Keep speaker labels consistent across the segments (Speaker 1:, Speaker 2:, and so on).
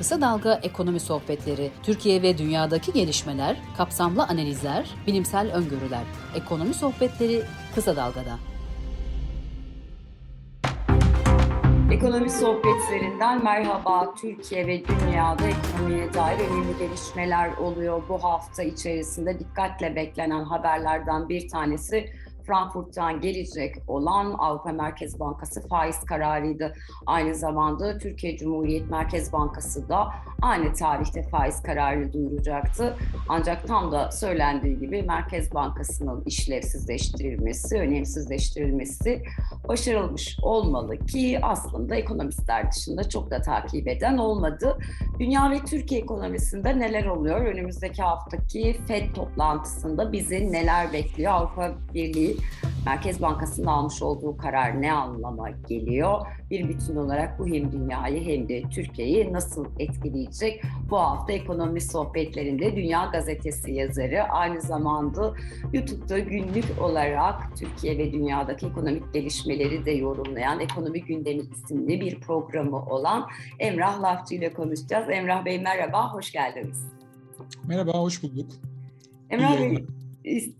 Speaker 1: Kısa Dalga Ekonomi Sohbetleri, Türkiye ve dünyadaki gelişmeler, kapsamlı analizler, bilimsel öngörüler. Ekonomi Sohbetleri Kısa Dalga'da.
Speaker 2: Ekonomi sohbetlerinden merhaba. Türkiye ve dünyada ekonomiye dair önemli gelişmeler oluyor. Bu hafta içerisinde dikkatle beklenen haberlerden bir tanesi Frankfurt'tan gelecek olan Avrupa Merkez Bankası faiz kararıydı. Aynı zamanda Türkiye Cumhuriyet Merkez Bankası da aynı tarihte faiz kararı duyuracaktı. Ancak tam da söylendiği gibi Merkez Bankası'nın işlevsizleştirilmesi, önemsizleştirilmesi başarılmış olmalı ki aslında ekonomistler dışında çok da takip eden olmadı. Dünya ve Türkiye ekonomisinde neler oluyor? Önümüzdeki haftaki FED toplantısında bizi neler bekliyor? Avrupa Birliği Merkez Bankası'nın almış olduğu karar ne anlama geliyor? Bir bütün olarak bu hem dünyayı hem de Türkiye'yi nasıl etkileyecek? Bu hafta ekonomi sohbetlerinde Dünya Gazetesi yazarı aynı zamanda YouTube'da günlük olarak Türkiye ve dünyadaki ekonomik gelişmeleri de yorumlayan Ekonomi Gündemi isimli bir programı olan Emrah Lafçı ile konuşacağız. Emrah Bey merhaba, hoş geldiniz.
Speaker 3: Merhaba, hoş bulduk.
Speaker 2: Emrah Bey,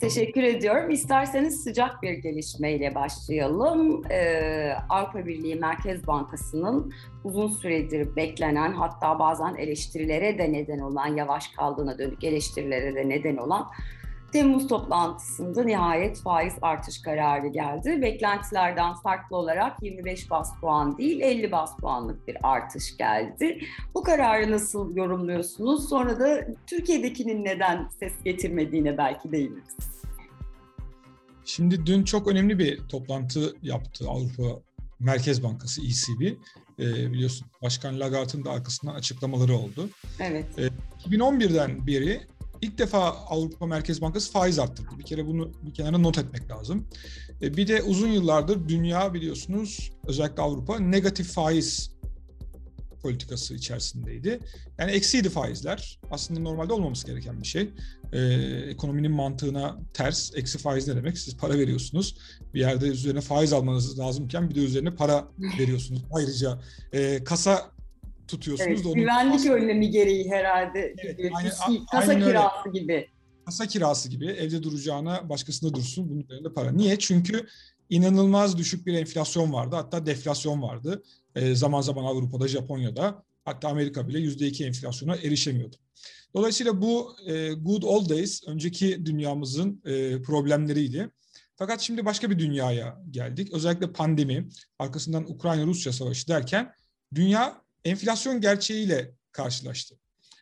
Speaker 2: Teşekkür ediyorum. İsterseniz sıcak bir gelişmeyle başlayalım. Ee, Avrupa Birliği Merkez Bankası'nın uzun süredir beklenen hatta bazen eleştirilere de neden olan, yavaş kaldığına dönük eleştirilere de neden olan Temmuz toplantısında nihayet faiz artış kararı geldi. Beklentilerden farklı olarak 25 bas puan değil 50 bas puanlık bir artış geldi. Bu kararı nasıl yorumluyorsunuz? Sonra da Türkiye'dekinin neden ses getirmediğine belki değiniriz.
Speaker 3: Şimdi dün çok önemli bir toplantı yaptı Avrupa Merkez Bankası ECB. Ee, biliyorsun Başkan Lagarde'ın da arkasından açıklamaları oldu.
Speaker 2: Evet.
Speaker 3: Ee, 2011'den beri İlk defa Avrupa Merkez Bankası faiz arttırdı. Bir kere bunu bir kenara not etmek lazım. E, bir de uzun yıllardır dünya biliyorsunuz özellikle Avrupa negatif faiz politikası içerisindeydi. Yani eksiydi faizler. Aslında normalde olmaması gereken bir şey. Ee, ekonominin mantığına ters. Eksi faiz ne demek? Siz para veriyorsunuz. Bir yerde üzerine faiz almanız lazımken bir de üzerine para veriyorsunuz. Ayrıca e, kasa tutuyorsunuz.
Speaker 2: Evet, onun güvenlik aslında... önlemi gereği herhalde evet, gibi. Aynen, kasa aynen kirası öyle. gibi.
Speaker 3: Kasa kirası gibi evde duracağına başkasında dursun bunun üzerinde para. Niye? Çünkü inanılmaz düşük bir enflasyon vardı. Hatta deflasyon vardı. E, zaman zaman Avrupa'da, Japonya'da hatta Amerika bile %2 enflasyona erişemiyordu. Dolayısıyla bu e, good old days önceki dünyamızın e, problemleriydi. Fakat şimdi başka bir dünyaya geldik. Özellikle pandemi, arkasından Ukrayna-Rusya savaşı derken dünya enflasyon gerçeğiyle karşılaştı.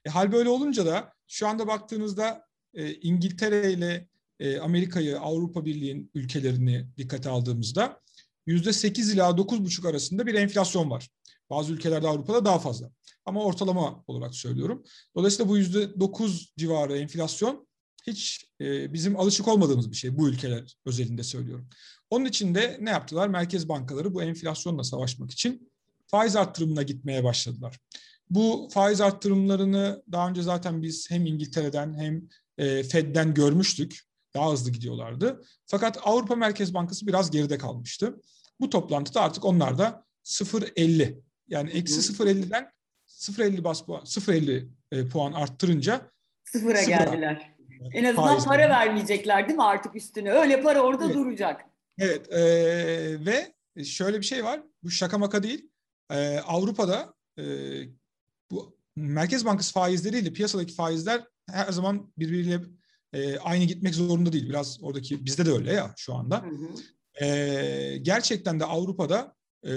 Speaker 3: E, hal böyle olunca da şu anda baktığınızda e, İngiltere ile e, Amerika'yı, Avrupa Birliği'nin ülkelerini dikkate aldığımızda yüzde 8 ila 9,5 arasında bir enflasyon var. Bazı ülkelerde Avrupa'da daha fazla. Ama ortalama olarak söylüyorum. Dolayısıyla bu yüzde 9 civarı enflasyon hiç e, bizim alışık olmadığımız bir şey bu ülkeler özelinde söylüyorum. Onun için de ne yaptılar? Merkez bankaları bu enflasyonla savaşmak için faiz arttırımına gitmeye başladılar. Bu faiz arttırımlarını daha önce zaten biz hem İngiltere'den hem e, Fed'den görmüştük. Daha hızlı gidiyorlardı. Fakat Avrupa Merkez Bankası biraz geride kalmıştı. Bu toplantıda artık onlar da 0.50 yani eksi 0.50'den 0.50 bas puan, 0.50 e, puan arttırınca
Speaker 2: sıfıra geldiler. En azından para vermeyecekler değil mi artık üstüne? Öyle para orada evet. duracak.
Speaker 3: Evet e, ve şöyle bir şey var. Bu şaka maka değil. Ee, Avrupa'da e, bu Merkez Bankası faizleriyle piyasadaki faizler her zaman birbiriyle e, aynı gitmek zorunda değil. Biraz oradaki bizde de öyle ya şu anda. Hı hı. E, gerçekten de Avrupa'da e,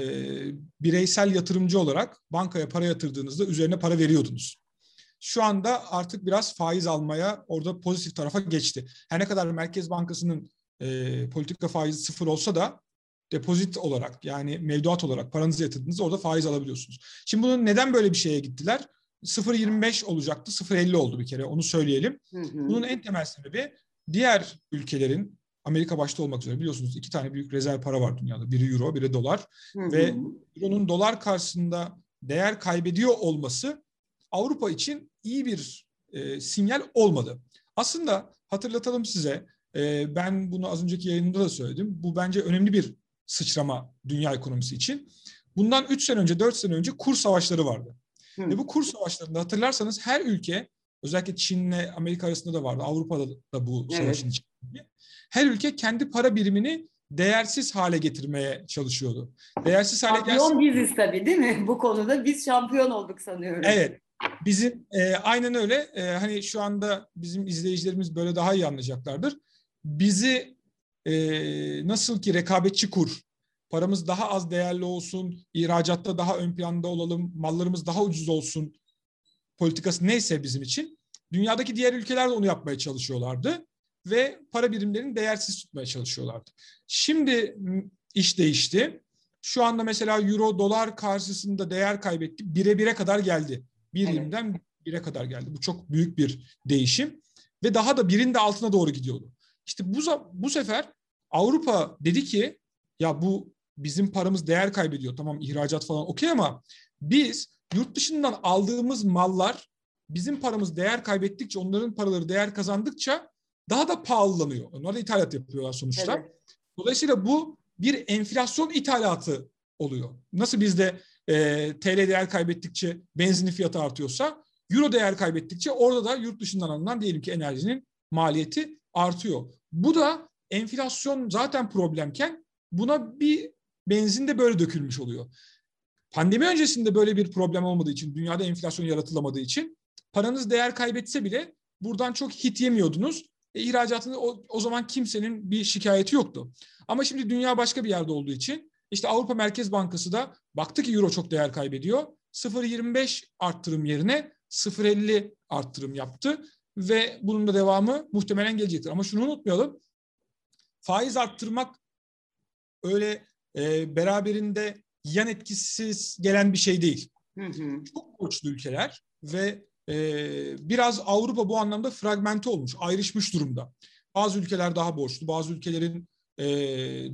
Speaker 3: bireysel yatırımcı olarak bankaya para yatırdığınızda üzerine para veriyordunuz. Şu anda artık biraz faiz almaya orada pozitif tarafa geçti. Her ne kadar Merkez Bankası'nın e, politika faizi sıfır olsa da depozit olarak yani mevduat olarak paranızı yatırdığınızda orada faiz alabiliyorsunuz. Şimdi bunun neden böyle bir şeye gittiler? 0.25 olacaktı 0.50 oldu bir kere onu söyleyelim. Hı hı. Bunun en temel sebebi diğer ülkelerin Amerika başta olmak üzere biliyorsunuz iki tane büyük rezerv para var dünyada. Biri euro, biri dolar. Hı hı. Ve euronun dolar karşısında değer kaybediyor olması Avrupa için iyi bir e, sinyal olmadı. Aslında hatırlatalım size, e, ben bunu az önceki yayında da söyledim. Bu bence önemli bir sıçrama dünya ekonomisi için. Bundan 3 sene önce, 4 sene önce kur savaşları vardı. Hı. Ve bu kur savaşlarında hatırlarsanız her ülke özellikle Çin'le Amerika arasında da vardı. Avrupa'da da bu evet. savaşın içinde. Her ülke kendi para birimini değersiz hale getirmeye çalışıyordu. Değersiz hale
Speaker 2: Şampiyon gelsin... biziz tabii değil mi? Bu konuda biz şampiyon olduk sanıyorum.
Speaker 3: Evet. Bizim e, aynen öyle. E, hani şu anda bizim izleyicilerimiz böyle daha iyi anlayacaklardır. Bizi e, nasıl ki rekabetçi kur, paramız daha az değerli olsun, ihracatta daha ön planda olalım, mallarımız daha ucuz olsun politikası neyse bizim için dünyadaki diğer ülkeler de onu yapmaya çalışıyorlardı ve para birimlerini değersiz tutmaya çalışıyorlardı. Şimdi iş değişti. Şu anda mesela euro dolar karşısında değer kaybetti. Bire bire kadar geldi. Bir evet. bire kadar geldi. Bu çok büyük bir değişim. Ve daha da birin de altına doğru gidiyordu. İşte bu, bu sefer Avrupa dedi ki ya bu bizim paramız değer kaybediyor. Tamam ihracat falan okey ama biz yurt dışından aldığımız mallar bizim paramız değer kaybettikçe onların paraları değer kazandıkça daha da pahalılanıyor. Onlar da ithalat yapıyorlar sonuçta. Evet. Dolayısıyla bu bir enflasyon ithalatı oluyor. Nasıl bizde e, TL değer kaybettikçe benzinin fiyatı artıyorsa euro değer kaybettikçe orada da yurt dışından alınan diyelim ki enerjinin maliyeti artıyor. Bu da enflasyon zaten problemken buna bir benzin de böyle dökülmüş oluyor. Pandemi öncesinde böyle bir problem olmadığı için, dünyada enflasyon yaratılamadığı için paranız değer kaybetse bile buradan çok hit yemiyordunuz. E, ihracatında o, o zaman kimsenin bir şikayeti yoktu. Ama şimdi dünya başka bir yerde olduğu için işte Avrupa Merkez Bankası da baktı ki euro çok değer kaybediyor. 0.25 arttırım yerine 0.50 arttırım yaptı ve bunun da devamı muhtemelen gelecektir. Ama şunu unutmayalım. Faiz arttırmak öyle e, beraberinde yan etkisiz gelen bir şey değil. Hı hı. Çok borçlu ülkeler ve e, biraz Avrupa bu anlamda fragmente olmuş, ayrışmış durumda. Bazı ülkeler daha borçlu, bazı ülkelerin e,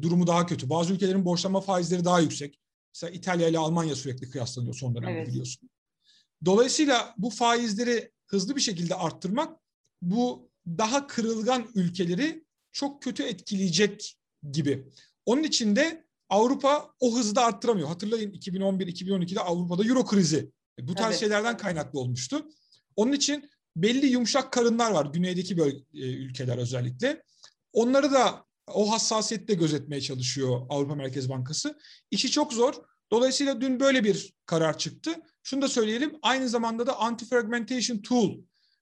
Speaker 3: durumu daha kötü, bazı ülkelerin borçlanma faizleri daha yüksek. Mesela İtalya ile Almanya sürekli kıyaslanıyor son dönemde evet. biliyorsun. Dolayısıyla bu faizleri hızlı bir şekilde arttırmak bu daha kırılgan ülkeleri çok kötü etkileyecek gibi. Onun için de Avrupa o hızda arttıramıyor. Hatırlayın 2011-2012'de Avrupa'da Euro krizi bu tarz evet. şeylerden kaynaklı olmuştu. Onun için belli yumuşak karınlar var güneydeki bölge, e, ülkeler özellikle. Onları da o hassasiyette gözetmeye çalışıyor Avrupa Merkez Bankası. İşi çok zor. Dolayısıyla dün böyle bir karar çıktı. Şunu da söyleyelim. Aynı zamanda da anti-fragmentation tool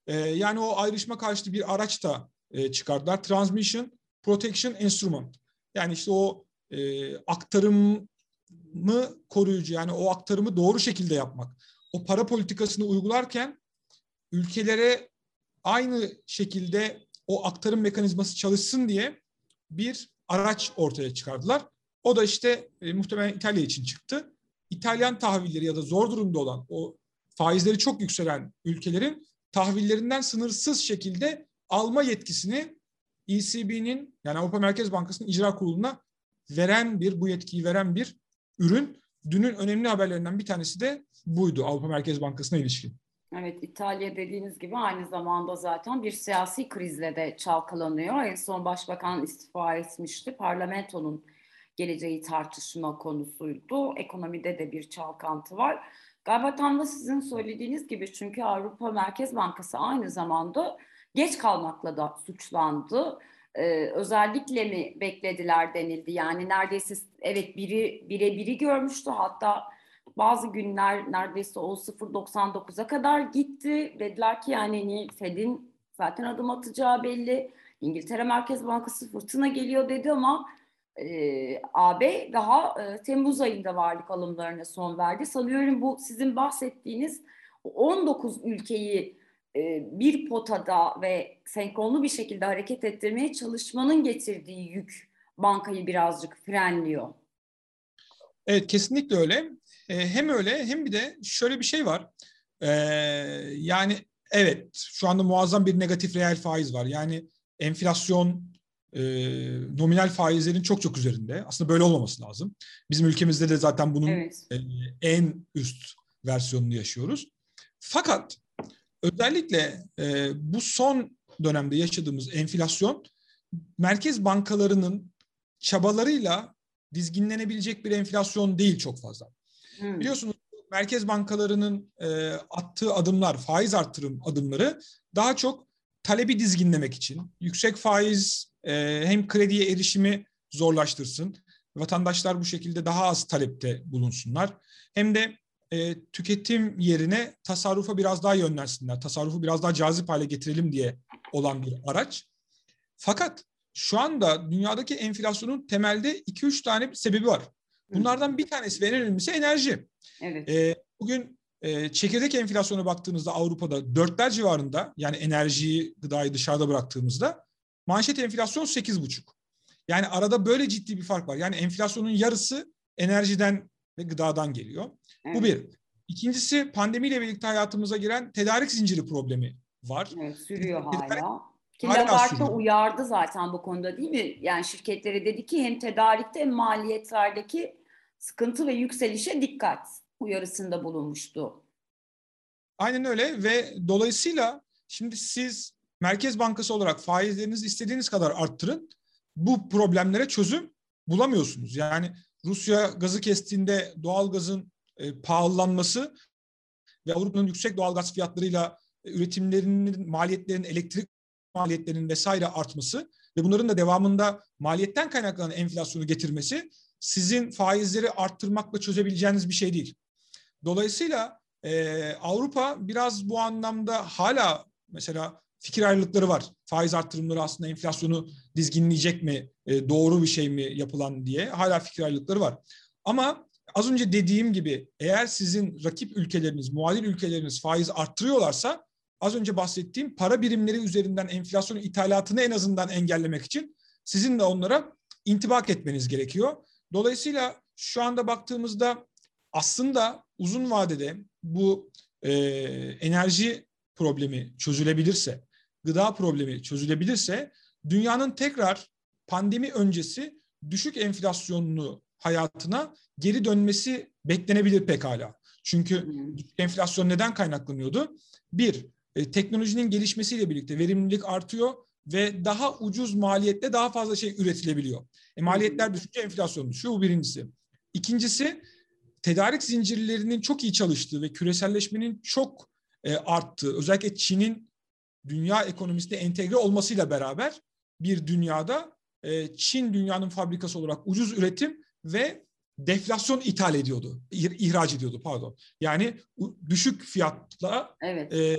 Speaker 3: e, yani o ayrışma karşıtı bir araç da e, çıkardılar. Transmission Protection Instrument. Yani işte o e, aktarımı koruyucu yani o aktarımı doğru şekilde yapmak. O para politikasını uygularken ülkelere aynı şekilde o aktarım mekanizması çalışsın diye bir araç ortaya çıkardılar. O da işte e, muhtemelen İtalya için çıktı. İtalyan tahvilleri ya da zor durumda olan o faizleri çok yükselen ülkelerin tahvillerinden sınırsız şekilde alma yetkisini ECB'nin yani Avrupa Merkez Bankası'nın icra kuruluna veren bir, bu yetkiyi veren bir ürün. Dünün önemli haberlerinden bir tanesi de buydu Avrupa Merkez Bankası'na ilişkin.
Speaker 2: Evet İtalya dediğiniz gibi aynı zamanda zaten bir siyasi krizle de çalkalanıyor. En son başbakan istifa etmişti. Parlamentonun geleceği tartışma konusuydu. Ekonomide de bir çalkantı var. Galiba tam da sizin söylediğiniz gibi çünkü Avrupa Merkez Bankası aynı zamanda geç kalmakla da suçlandı. Ee, özellikle mi beklediler denildi. Yani neredeyse evet biri bire biri görmüştü. Hatta bazı günler neredeyse o 0.99'a kadar gitti. Dediler ki yani hani Fed'in zaten adım atacağı belli. İngiltere Merkez Bankası fırtına geliyor dedi ama e, AB daha e, Temmuz ayında varlık alımlarına son verdi. Sanıyorum bu sizin bahsettiğiniz 19 ülkeyi e, bir potada ve senkronlu bir şekilde hareket ettirmeye çalışmanın getirdiği yük bankayı birazcık frenliyor.
Speaker 3: Evet kesinlikle öyle. E, hem öyle hem bir de şöyle bir şey var. E, yani evet şu anda muazzam bir negatif reel faiz var. Yani enflasyon e, nominal faizlerin çok çok üzerinde. Aslında böyle olmaması lazım. Bizim ülkemizde de zaten bunun evet. e, en üst versiyonunu yaşıyoruz. Fakat özellikle e, bu son dönemde yaşadığımız enflasyon merkez bankalarının çabalarıyla dizginlenebilecek bir enflasyon değil çok fazla. Hmm. Biliyorsunuz merkez bankalarının e, attığı adımlar, faiz arttırım adımları daha çok talebi dizginlemek için, yüksek faiz e, hem krediye erişimi zorlaştırsın, vatandaşlar bu şekilde daha az talepte bulunsunlar, hem de e, tüketim yerine tasarrufa biraz daha yönlensinler, tasarrufu biraz daha cazip hale getirelim diye olan bir araç. Fakat şu anda dünyadaki enflasyonun temelde 2-3 tane sebebi var. Bunlardan bir tanesi ve en önemlisi enerji. Evet. E, bugün e, çekirdek enflasyona baktığınızda Avrupa'da dörtler civarında yani enerjiyi, gıdayı dışarıda bıraktığımızda manşet enflasyon sekiz buçuk. Yani arada böyle ciddi bir fark var. Yani enflasyonun yarısı enerjiden ve gıdadan geliyor. Evet. Bu bir. İkincisi pandemiyle birlikte hayatımıza giren tedarik zinciri problemi var.
Speaker 2: Evet, sürüyor hala. Ki Lagarde uyardı zaten bu konuda değil mi? Yani şirketlere dedi ki hem tedarikte hem maliyetlerdeki sıkıntı ve yükselişe dikkat uyarısında bulunmuştu.
Speaker 3: Aynen öyle ve dolayısıyla şimdi siz Merkez Bankası olarak faizlerinizi istediğiniz kadar arttırın. Bu problemlere çözüm bulamıyorsunuz. Yani Rusya gazı kestiğinde doğal gazın e, pahalanması ve Avrupa'nın yüksek doğal gaz fiyatlarıyla e, üretimlerinin, maliyetlerinin, elektrik maliyetlerinin vesaire artması ve bunların da devamında maliyetten kaynaklanan enflasyonu getirmesi sizin faizleri arttırmakla çözebileceğiniz bir şey değil. Dolayısıyla e, Avrupa biraz bu anlamda hala mesela fikir ayrılıkları var. Faiz arttırımları aslında enflasyonu dizginleyecek mi, e, doğru bir şey mi yapılan diye hala fikir ayrılıkları var. Ama az önce dediğim gibi eğer sizin rakip ülkeleriniz, muadil ülkeleriniz faiz arttırıyorlarsa az önce bahsettiğim para birimleri üzerinden enflasyon ithalatını en azından engellemek için sizin de onlara intibak etmeniz gerekiyor. Dolayısıyla şu anda baktığımızda aslında uzun vadede bu e, enerji problemi çözülebilirse, gıda problemi çözülebilirse dünyanın tekrar pandemi öncesi düşük enflasyonlu hayatına geri dönmesi beklenebilir pekala. Çünkü enflasyon neden kaynaklanıyordu? Bir, e, teknolojinin gelişmesiyle birlikte verimlilik artıyor ve daha ucuz maliyette daha fazla şey üretilebiliyor. E, maliyetler düşünce enflasyon düşüyor. Bu birincisi. İkincisi tedarik zincirlerinin çok iyi çalıştığı ve küreselleşmenin çok e, arttığı, özellikle Çin'in dünya ekonomisine entegre olmasıyla beraber bir dünyada e, Çin dünyanın fabrikası olarak ucuz üretim ve deflasyon ithal ediyordu, ihraç ediyordu pardon. Yani düşük fiyatla evet. e,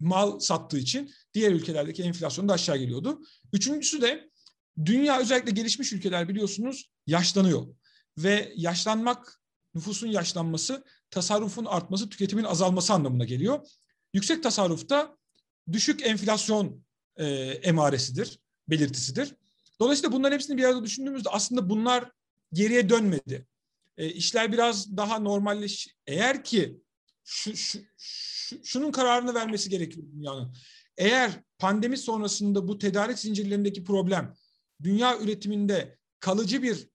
Speaker 3: mal sattığı için diğer ülkelerdeki enflasyon da aşağı geliyordu. Üçüncüsü de dünya özellikle gelişmiş ülkeler biliyorsunuz yaşlanıyor ve yaşlanmak nüfusun yaşlanması, tasarrufun artması, tüketimin azalması anlamına geliyor. Yüksek tasarrufta düşük enflasyon e, emaresidir, belirtisidir. Dolayısıyla bunların hepsini bir arada düşündüğümüzde aslında bunlar geriye dönmedi. E, işler biraz daha normalleş. Eğer ki şu, şu, şu, şunun kararını vermesi gerekiyor dünyanın. Eğer pandemi sonrasında bu tedarik zincirlerindeki problem dünya üretiminde kalıcı bir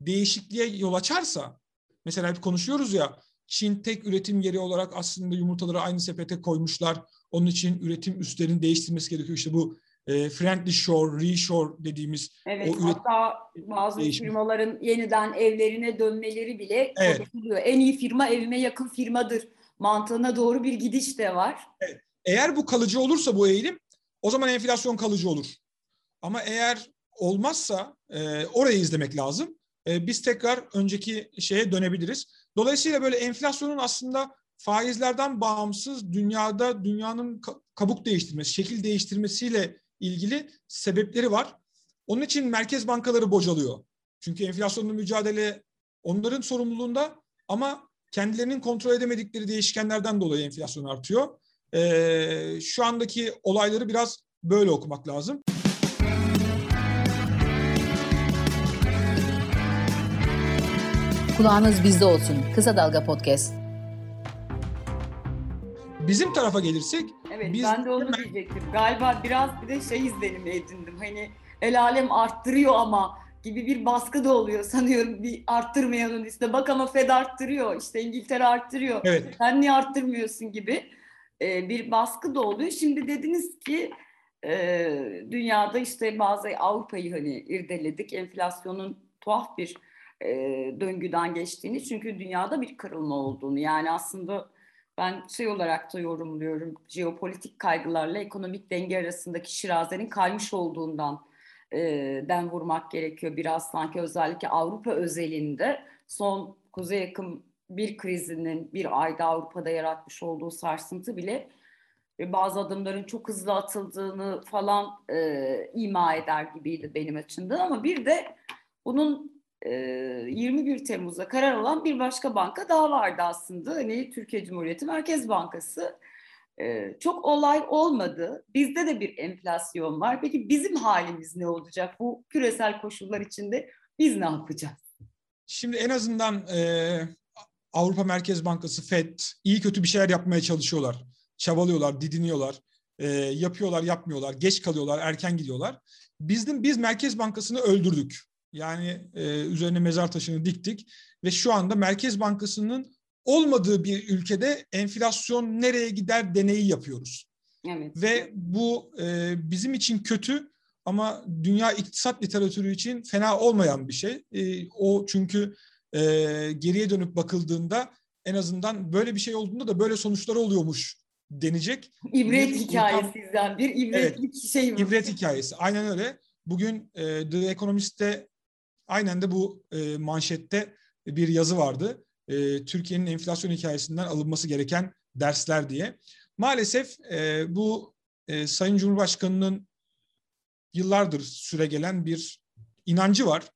Speaker 3: değişikliğe yol açarsa Mesela hep konuşuyoruz ya Çin tek üretim yeri olarak aslında yumurtaları aynı sepete koymuşlar. Onun için üretim üstlerini değiştirmesi gerekiyor. İşte bu e, friendly shore, reshore dediğimiz
Speaker 2: evet, o hatta bazı değişim. firmaların yeniden evlerine dönmeleri bile evet. konuşuluyor. En iyi firma evime yakın firmadır mantığına doğru bir gidiş de var.
Speaker 3: Evet. Eğer bu kalıcı olursa bu eğilim o zaman enflasyon kalıcı olur. Ama eğer olmazsa e, orayı izlemek lazım. E, biz tekrar önceki şeye dönebiliriz. Dolayısıyla böyle enflasyonun aslında faizlerden bağımsız dünyada dünyanın kabuk değiştirmesi, şekil değiştirmesiyle ilgili sebepleri var. Onun için merkez bankaları bocalıyor. Çünkü enflasyonla mücadele onların sorumluluğunda ama kendilerinin kontrol edemedikleri değişkenlerden dolayı enflasyon artıyor. Ee, şu andaki olayları biraz böyle okumak lazım.
Speaker 1: Kulağınız bizde olsun. Kısa Dalga Podcast.
Speaker 3: Bizim tarafa gelirsek...
Speaker 2: Evet biz... ben de onu diyecektim. Galiba biraz bir de şey izlenimi edindim. Hani el alem arttırıyor ama gibi bir baskı da oluyor sanıyorum bir arttırmayanın işte bak ama Fed arttırıyor işte İngiltere arttırıyor evet. sen niye arttırmıyorsun gibi e, bir baskı da oluyor. Şimdi dediniz ki e, dünyada işte bazı Avrupa'yı hani irdeledik enflasyonun tuhaf bir e, döngüden geçtiğini çünkü dünyada bir kırılma olduğunu. Yani aslında ben şey olarak da yorumluyorum jeopolitik kaygılarla ekonomik denge arasındaki şirazenin kaymış olduğundan e, den vurmak gerekiyor biraz. Sanki özellikle Avrupa özelinde son Kuzey yakın bir krizinin bir ayda Avrupa'da yaratmış olduğu sarsıntı bile bazı adımların çok hızlı atıldığını falan e, ima eder gibiydi benim açımdan. Ama bir de bunun e, 21 Temmuz'da karar alan bir başka banka daha vardı aslında. Hani Türkiye Cumhuriyeti Merkez Bankası. Çok olay olmadı. Bizde de bir enflasyon var. Peki bizim halimiz ne olacak? Bu küresel koşullar içinde biz ne yapacağız?
Speaker 3: Şimdi en azından e, Avrupa Merkez Bankası, FED iyi kötü bir şeyler yapmaya çalışıyorlar çabalıyorlar, didiniyorlar, e, yapıyorlar, yapmıyorlar, geç kalıyorlar, erken gidiyorlar. Bizim biz Merkez Bankası'nı öldürdük. Yani e, üzerine mezar taşını diktik ve şu anda Merkez Bankası'nın olmadığı bir ülkede enflasyon nereye gider deneyi yapıyoruz. Evet. Ve bu e, bizim için kötü ama dünya iktisat literatürü için fena olmayan bir şey. E, o çünkü e, geriye dönüp bakıldığında en azından böyle bir şey olduğunda da böyle sonuçları oluyormuş denecek.
Speaker 2: İbret hikayesizden bir ibret evet, şey
Speaker 3: mi? İbret hikayesi. Aynen öyle. Bugün e, The Economist'te aynen de bu e, manşette bir yazı vardı. E, Türkiye'nin enflasyon hikayesinden alınması gereken dersler diye. Maalesef e, bu e, Sayın Cumhurbaşkanı'nın yıllardır süre gelen bir inancı var.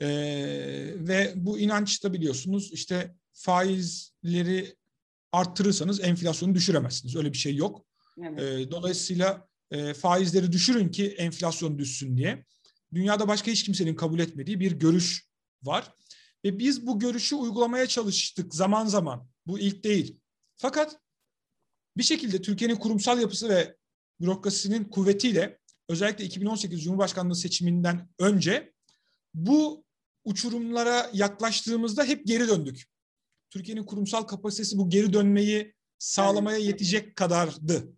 Speaker 3: E, ve bu inanç da biliyorsunuz işte faizleri arttırırsanız enflasyonu düşüremezsiniz. Öyle bir şey yok. Evet. E, dolayısıyla e, faizleri düşürün ki enflasyon düşsün diye. Dünyada başka hiç kimsenin kabul etmediği bir görüş var. Ve biz bu görüşü uygulamaya çalıştık zaman zaman. Bu ilk değil. Fakat bir şekilde Türkiye'nin kurumsal yapısı ve bürokrasisinin kuvvetiyle özellikle 2018 Cumhurbaşkanlığı seçiminden önce bu uçurumlara yaklaştığımızda hep geri döndük. Türkiye'nin kurumsal kapasitesi bu geri dönmeyi sağlamaya yetecek kadardı.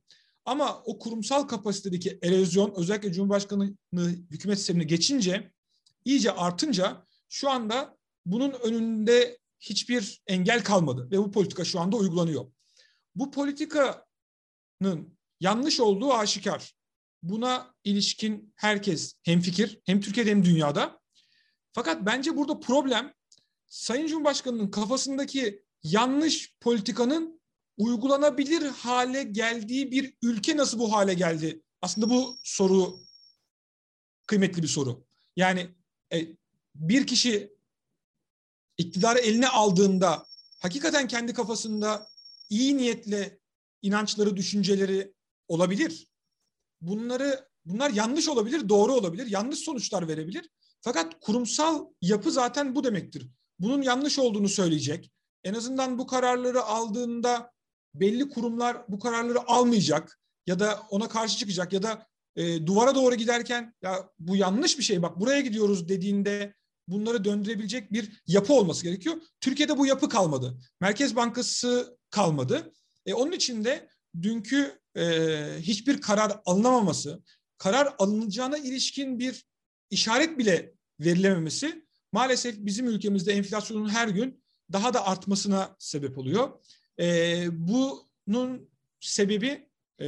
Speaker 3: Ama o kurumsal kapasitedeki erozyon özellikle Cumhurbaşkanı hükümet sistemine geçince iyice artınca şu anda bunun önünde hiçbir engel kalmadı ve bu politika şu anda uygulanıyor. Bu politikanın yanlış olduğu aşikar. Buna ilişkin herkes hem fikir hem Türkiye'de hem dünyada. Fakat bence burada problem Sayın Cumhurbaşkanı'nın kafasındaki yanlış politikanın uygulanabilir hale geldiği bir ülke nasıl bu hale geldi? Aslında bu soru kıymetli bir soru. Yani e, bir kişi iktidarı eline aldığında hakikaten kendi kafasında iyi niyetle inançları, düşünceleri olabilir. Bunları bunlar yanlış olabilir, doğru olabilir, yanlış sonuçlar verebilir. Fakat kurumsal yapı zaten bu demektir bunun yanlış olduğunu söyleyecek. En azından bu kararları aldığında belli kurumlar bu kararları almayacak ya da ona karşı çıkacak ya da e, duvara doğru giderken ya bu yanlış bir şey bak buraya gidiyoruz dediğinde bunları döndürebilecek bir yapı olması gerekiyor. Türkiye'de bu yapı kalmadı. Merkez Bankası kalmadı. E, onun için de dünkü e, hiçbir karar alınamaması, karar alınacağına ilişkin bir işaret bile verilememesi maalesef bizim ülkemizde enflasyonun her gün daha da artmasına sebep oluyor. E, bunun sebebi e,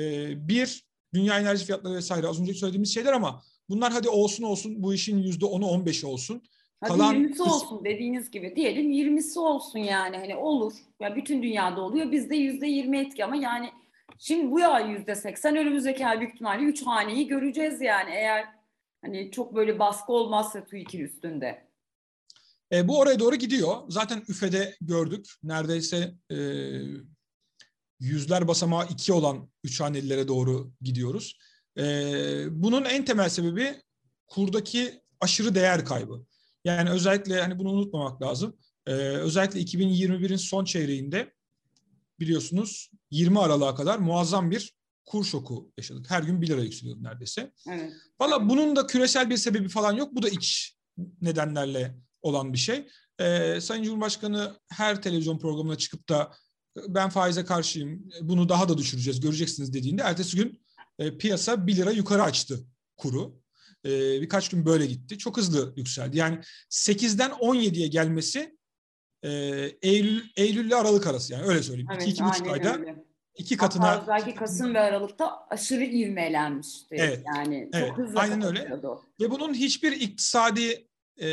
Speaker 3: bir dünya enerji fiyatları vesaire az önce söylediğimiz şeyler ama bunlar hadi olsun olsun bu işin yüzde onu on beşi olsun.
Speaker 2: Hadi Kalan 20'si olsun dediğiniz gibi diyelim 20'si olsun yani hani olur. Ya bütün dünyada oluyor bizde yüzde yirmi etki ama yani şimdi bu ya yüzde seksen önümüzdeki ay büyük ihtimalle üç haneyi göreceğiz yani eğer hani çok böyle baskı olmazsa TÜİK'in üstünde.
Speaker 3: E, bu oraya doğru gidiyor. Zaten üfede gördük. Neredeyse e, yüzler basamağı iki olan üç hanelilere doğru gidiyoruz. E, bunun en temel sebebi kurdaki aşırı değer kaybı. Yani özellikle hani bunu unutmamak lazım. Ee, özellikle 2021'in son çeyreğinde biliyorsunuz 20 Aralık'a kadar muazzam bir kur şoku yaşadık. Her gün 1 lira yükseliyordu neredeyse. Evet. Valla bunun da küresel bir sebebi falan yok. Bu da iç nedenlerle olan bir şey. Ee, Sayın Cumhurbaşkanı her televizyon programına çıkıp da ben faize karşıyım, bunu daha da düşüreceğiz, göreceksiniz dediğinde ertesi gün e, piyasa 1 lira yukarı açtı kuru. e, birkaç gün böyle gitti. Çok hızlı yükseldi. Yani 8'den 17'ye gelmesi e, Eylül Eylül ile Aralık arası yani öyle söyleyeyim.
Speaker 2: Evet,
Speaker 3: iki, iki buçuk ayda
Speaker 2: öyle.
Speaker 3: iki katına.
Speaker 2: Hatta özellikle Kasım ve Aralık'ta aşırı ivmelenmişti.
Speaker 3: Evet,
Speaker 2: yani
Speaker 3: evet,
Speaker 2: çok hızlı
Speaker 3: aynen öyle.
Speaker 2: kapatıyordu.
Speaker 3: Ve bunun hiçbir iktisadi e,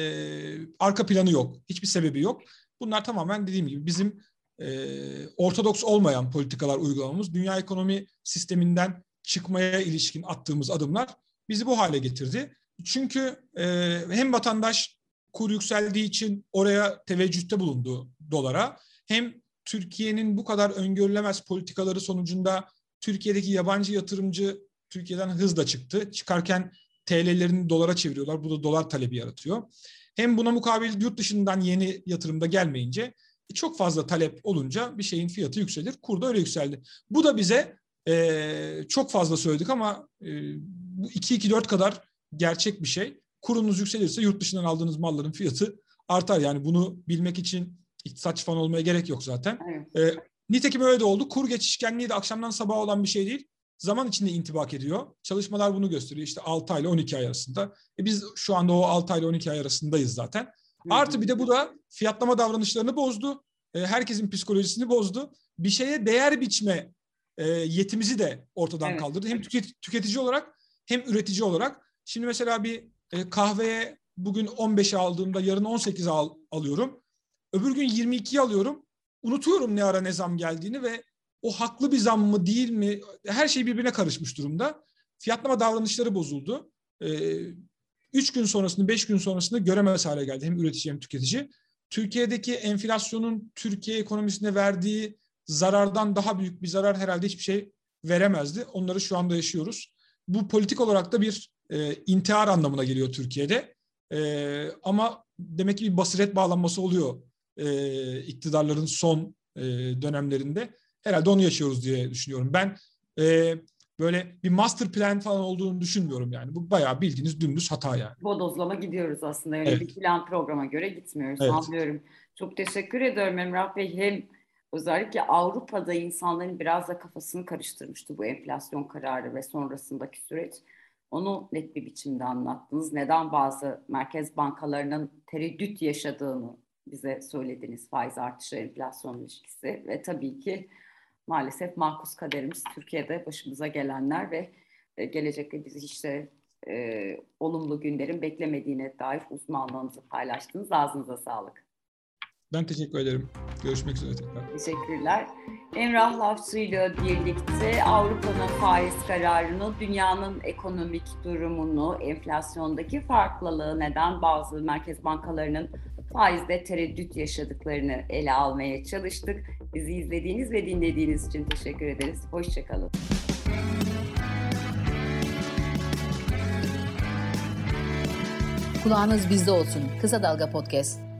Speaker 3: arka planı yok. Hiçbir sebebi yok. Bunlar tamamen dediğim gibi bizim e, ortodoks olmayan politikalar uygulamamız, dünya ekonomi sisteminden çıkmaya ilişkin attığımız adımlar bizi bu hale getirdi. Çünkü e, hem vatandaş kur yükseldiği için oraya teveccühte bulundu dolara, hem Türkiye'nin bu kadar öngörülemez politikaları sonucunda Türkiye'deki yabancı yatırımcı Türkiye'den hızla çıktı. Çıkarken TL'lerini dolara çeviriyorlar. Bu da dolar talebi yaratıyor. Hem buna mukabil yurt dışından yeni yatırımda gelmeyince çok fazla talep olunca bir şeyin fiyatı yükselir. Kur da öyle yükseldi. Bu da bize e, çok fazla söyledik ama e, bu 2-2-4 kadar gerçek bir şey. Kurunuz yükselirse yurt dışından aldığınız malların fiyatı artar. Yani bunu bilmek için iktisatçı falan olmaya gerek yok zaten.
Speaker 2: Evet.
Speaker 3: E, nitekim öyle de oldu. Kur geçişkenliği de akşamdan sabaha olan bir şey değil. Zaman içinde intibak ediyor. Çalışmalar bunu gösteriyor. İşte 6 ay ile 12 ay arasında. E biz şu anda o 6 ay ile 12 ay arasındayız zaten. Artı bir de bu da fiyatlama davranışlarını bozdu. E, herkesin psikolojisini bozdu. Bir şeye değer biçme e, yetimizi de ortadan
Speaker 2: Evet.
Speaker 3: kaldırdı. Hem tüket- tüketici olarak hem üretici olarak. Şimdi mesela bir e, kahveye bugün 15'e aldığımda yarın 18'e al, alıyorum. Öbür gün 22'ye alıyorum. Unutuyorum ne ara ne zam geldiğini ve o haklı bir zam mı değil mi? Her şey birbirine karışmış durumda. Fiyatlama davranışları bozuldu. Ee, üç gün sonrasını, beş gün sonrasını göremez hale geldi. Hem üretici hem tüketici. Türkiye'deki enflasyonun Türkiye ekonomisine verdiği zarardan daha büyük bir zarar herhalde hiçbir şey veremezdi. Onları şu anda yaşıyoruz. Bu politik olarak da bir e, intihar anlamına geliyor Türkiye'de. E, ama demek ki bir basiret bağlanması oluyor e, iktidarların son e, dönemlerinde. Herhalde onu yaşıyoruz diye düşünüyorum. Ben e, böyle bir master plan falan olduğunu düşünmüyorum yani. Bu bayağı bildiğiniz dümdüz hata yani.
Speaker 2: Bodozlama gidiyoruz aslında. Öyle
Speaker 3: Evet.
Speaker 2: bir plan programa göre gitmiyoruz.
Speaker 3: Evet.
Speaker 2: Anlıyorum. Çok teşekkür ediyorum Emrah Bey. Hem özellikle Avrupa'da insanların biraz da kafasını karıştırmıştı bu enflasyon kararı ve sonrasındaki süreç. Onu net bir biçimde anlattınız. Neden bazı merkez bankalarının tereddüt yaşadığını bize söylediniz. Faiz artışı, enflasyon ilişkisi ve tabii ki maalesef makus kaderimiz Türkiye'de başımıza gelenler ve e, gelecekte bizi işte e, olumlu günlerin beklemediğine dair uzmanlığınızı paylaştınız. Ağzınıza sağlık.
Speaker 3: Ben teşekkür ederim. Görüşmek üzere tekrar.
Speaker 2: Teşekkürler. Emrah Lafçı ile birlikte Avrupa'nın faiz kararını, dünyanın ekonomik durumunu, enflasyondaki farklılığı neden bazı merkez bankalarının faizde tereddüt yaşadıklarını ele almaya çalıştık. Bizi izlediğiniz ve dinlediğiniz için teşekkür ederiz. Hoşçakalın.
Speaker 1: Kulağınız bizde olsun. Kısa Dalga Podcast.